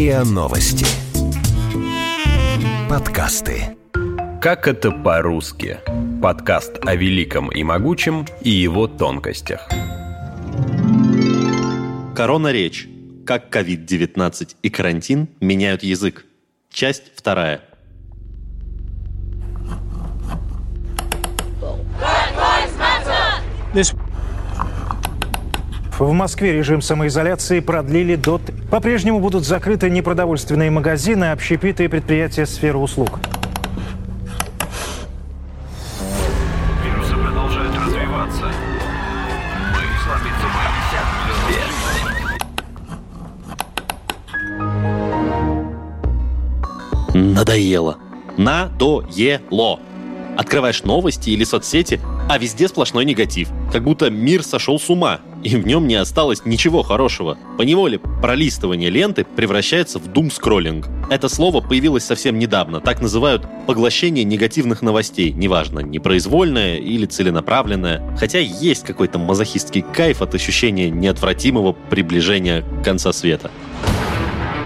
РИА Новости. Подкасты. Как это по-русски? Подкаст о великом и могучем и его тонкостях. Корона речь. Как COVID-19 и карантин меняют язык. Часть вторая. В Москве режим самоизоляции продлили до... По-прежнему будут закрыты непродовольственные магазины, общепиты и предприятия сферы услуг. Вирусы продолжают развиваться. Мы слабится Надоело. Надоело. Открываешь новости или соцсети, а везде сплошной негатив. Как будто мир сошел с ума, и в нем не осталось ничего хорошего. По неволе пролистывание ленты превращается в дум-скроллинг. Это слово появилось совсем недавно. Так называют поглощение негативных новостей. Неважно, непроизвольное или целенаправленное. Хотя есть какой-то мазохистский кайф от ощущения неотвратимого приближения конца света.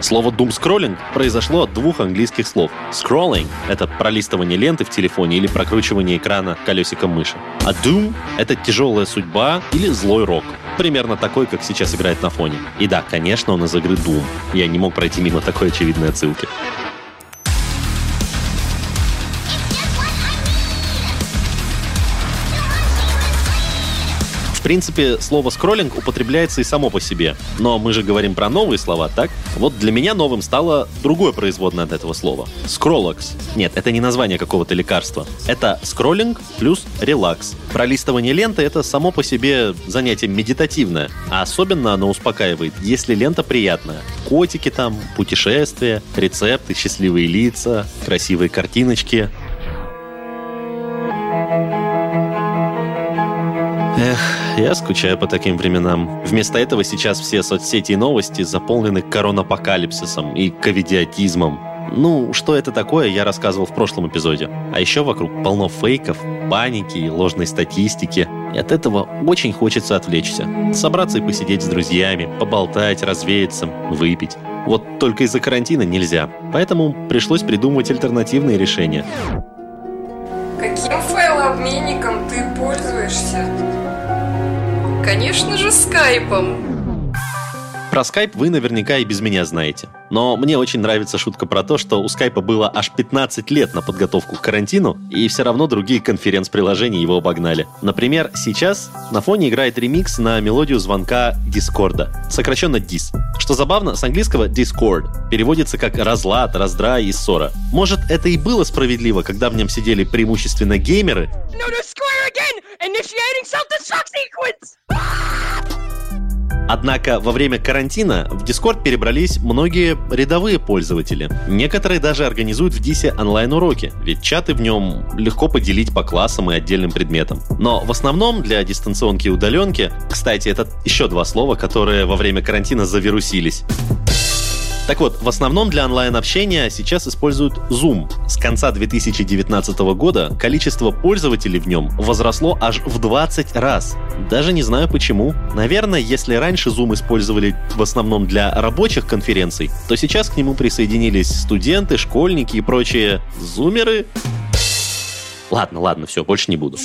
Слово doom-скроллинг произошло от двух английских слов. Scrolling — это пролистывание ленты в телефоне или прокручивание экрана колесиком мыши. А doom — это тяжелая судьба или злой рок. Примерно такой, как сейчас играет на фоне. И да, конечно, он из игры Doom. Я не мог пройти мимо такой очевидной отсылки. Принципе, слово скроллинг употребляется и само по себе. Но мы же говорим про новые слова, так? Вот для меня новым стало другое производное от этого слова. Скроллакс. Нет, это не название какого-то лекарства. Это скроллинг плюс релакс. Пролистывание ленты — это само по себе занятие медитативное. А особенно оно успокаивает, если лента приятная. Котики там, путешествия, рецепты, счастливые лица, красивые картиночки. Эх, я скучаю по таким временам. Вместо этого сейчас все соцсети и новости заполнены коронапокалипсисом и ковидиотизмом. Ну, что это такое, я рассказывал в прошлом эпизоде. А еще вокруг полно фейков, паники и ложной статистики. И от этого очень хочется отвлечься. Собраться и посидеть с друзьями, поболтать, развеяться, выпить. Вот только из-за карантина нельзя. Поэтому пришлось придумывать альтернативные решения. Каким файлообменником ты пользуешься? Конечно же, скайпом. Про скайп вы наверняка и без меня знаете. Но мне очень нравится шутка про то, что у скайпа было аж 15 лет на подготовку к карантину, и все равно другие конференц-приложения его обогнали. Например, сейчас на фоне играет ремикс на мелодию звонка Дискорда, сокращенно DIS. Что забавно, с английского Discord переводится как разлад, раздрай и ссора. Может, это и было справедливо, когда в нем сидели преимущественно геймеры, No, no, Однако во время карантина в Discord перебрались многие рядовые пользователи. Некоторые даже организуют в Дисе онлайн-уроки, ведь чаты в нем легко поделить по классам и отдельным предметам. Но в основном для дистанционки и удаленки, кстати, это еще два слова, которые во время карантина завирусились. Так вот, в основном для онлайн-общения сейчас используют Zoom. С конца 2019 года количество пользователей в нем возросло аж в 20 раз. Даже не знаю почему. Наверное, если раньше Zoom использовали в основном для рабочих конференций, то сейчас к нему присоединились студенты, школьники и прочие зумеры. Ладно, ладно, все, больше не буду.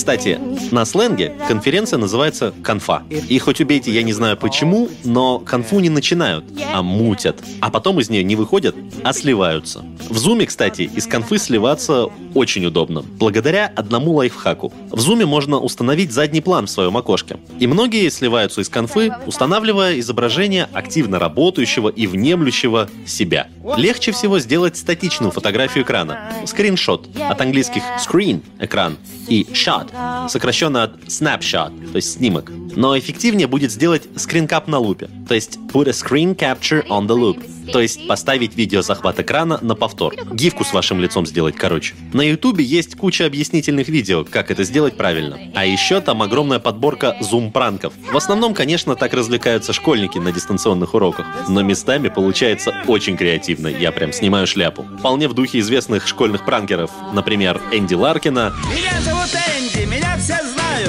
Кстати, на сленге конференция называется конфа. И хоть убейте, я не знаю почему, но конфу не начинают, а мутят. А потом из нее не выходят, а сливаются. В зуме, кстати, из конфы сливаться очень удобно, благодаря одному лайфхаку. В зуме можно установить задний план в своем окошке. И многие сливаются из конфы, устанавливая изображение активно работающего и внемлющего себя. Легче всего сделать статичную фотографию экрана. Скриншот. От английских screen — экран и shot, сокращенно от snapshot, то есть снимок. Но эффективнее будет сделать скринкап на лупе, то есть put a screen capture on the loop, то есть поставить видеозахват экрана на повтор. Гифку с вашим лицом сделать, короче. На ютубе есть куча объяснительных видео, как это сделать правильно. А еще там огромная подборка зум-пранков. В основном, конечно, так развлекаются школьники на дистанционных уроках. Но местами получается очень креативно, я прям снимаю шляпу. Вполне в духе известных школьных пранкеров, например, Энди Ларкина, Меня зовут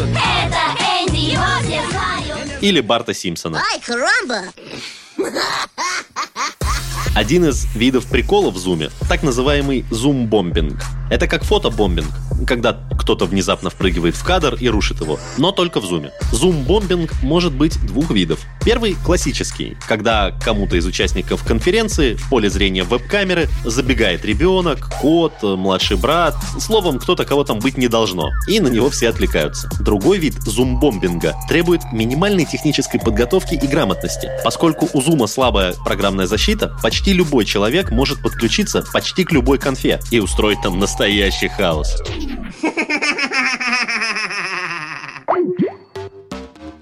знают. Это Энди, его все знают. Или Барта Симпсона. Ай, карамба! Один из видов прикола в зуме – так называемый зум-бомбинг. Это как фотобомбинг, когда кто-то внезапно впрыгивает в кадр и рушит его, но только в зуме. Зум-бомбинг может быть двух видов. Первый – классический, когда кому-то из участников конференции в поле зрения веб-камеры забегает ребенок, кот, младший брат, словом, кто-то кого там быть не должно, и на него все отвлекаются. Другой вид зум-бомбинга требует минимальной технической подготовки и грамотности. Поскольку у зума слабая программная защита, почти любой человек может подключиться почти к любой конфе и устроить там настоящий хаос.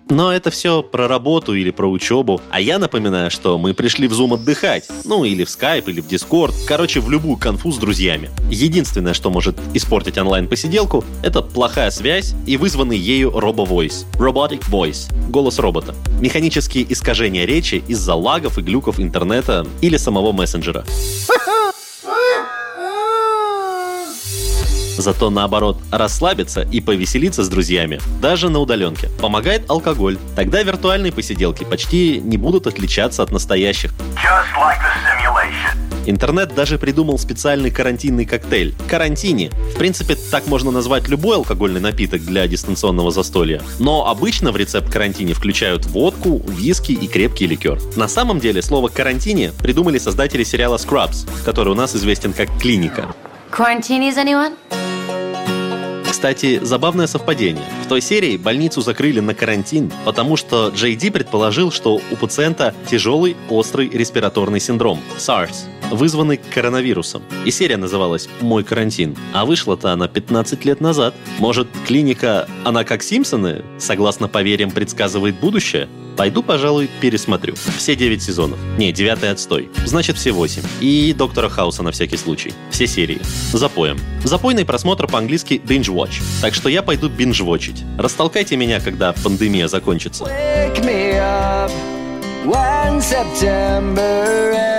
Но это все про работу или про учебу. А я напоминаю, что мы пришли в Zoom отдыхать. Ну, или в Skype, или в Discord. Короче, в любую конфу с друзьями. Единственное, что может испортить онлайн-посиделку, это плохая связь и вызванный ею робо-войс. Robotic Voice. Голос робота. Механические искажения речи из-за лагов и глюков интернета или самого мессенджера. Зато наоборот, расслабиться и повеселиться с друзьями, даже на удаленке, помогает алкоголь. Тогда виртуальные посиделки почти не будут отличаться от настоящих. Just like the simulation. Интернет даже придумал специальный карантинный коктейль – карантини. В принципе, так можно назвать любой алкогольный напиток для дистанционного застолья. Но обычно в рецепт карантини включают водку, виски и крепкий ликер. На самом деле слово «карантини» придумали создатели сериала Scrubs, который у нас известен как «Клиника». Quarantinis, anyone? Кстати, забавное совпадение. В той серии больницу закрыли на карантин, потому что Джей Ди предположил, что у пациента тяжелый острый респираторный синдром – SARS, вызванный коронавирусом. И серия называлась «Мой карантин». А вышла-то она 15 лет назад. Может, клиника «Она как Симпсоны» согласно поверьям предсказывает будущее? Пойду, пожалуй, пересмотрю. Все 9 сезонов. Не, девятый отстой. Значит, все 8. И Доктора Хауса на всякий случай. Все серии. Запоем. Запойный просмотр по-английски binge watch. Так что я пойду binge-watchить. Растолкайте меня, когда пандемия закончится. Wake me up when September ends.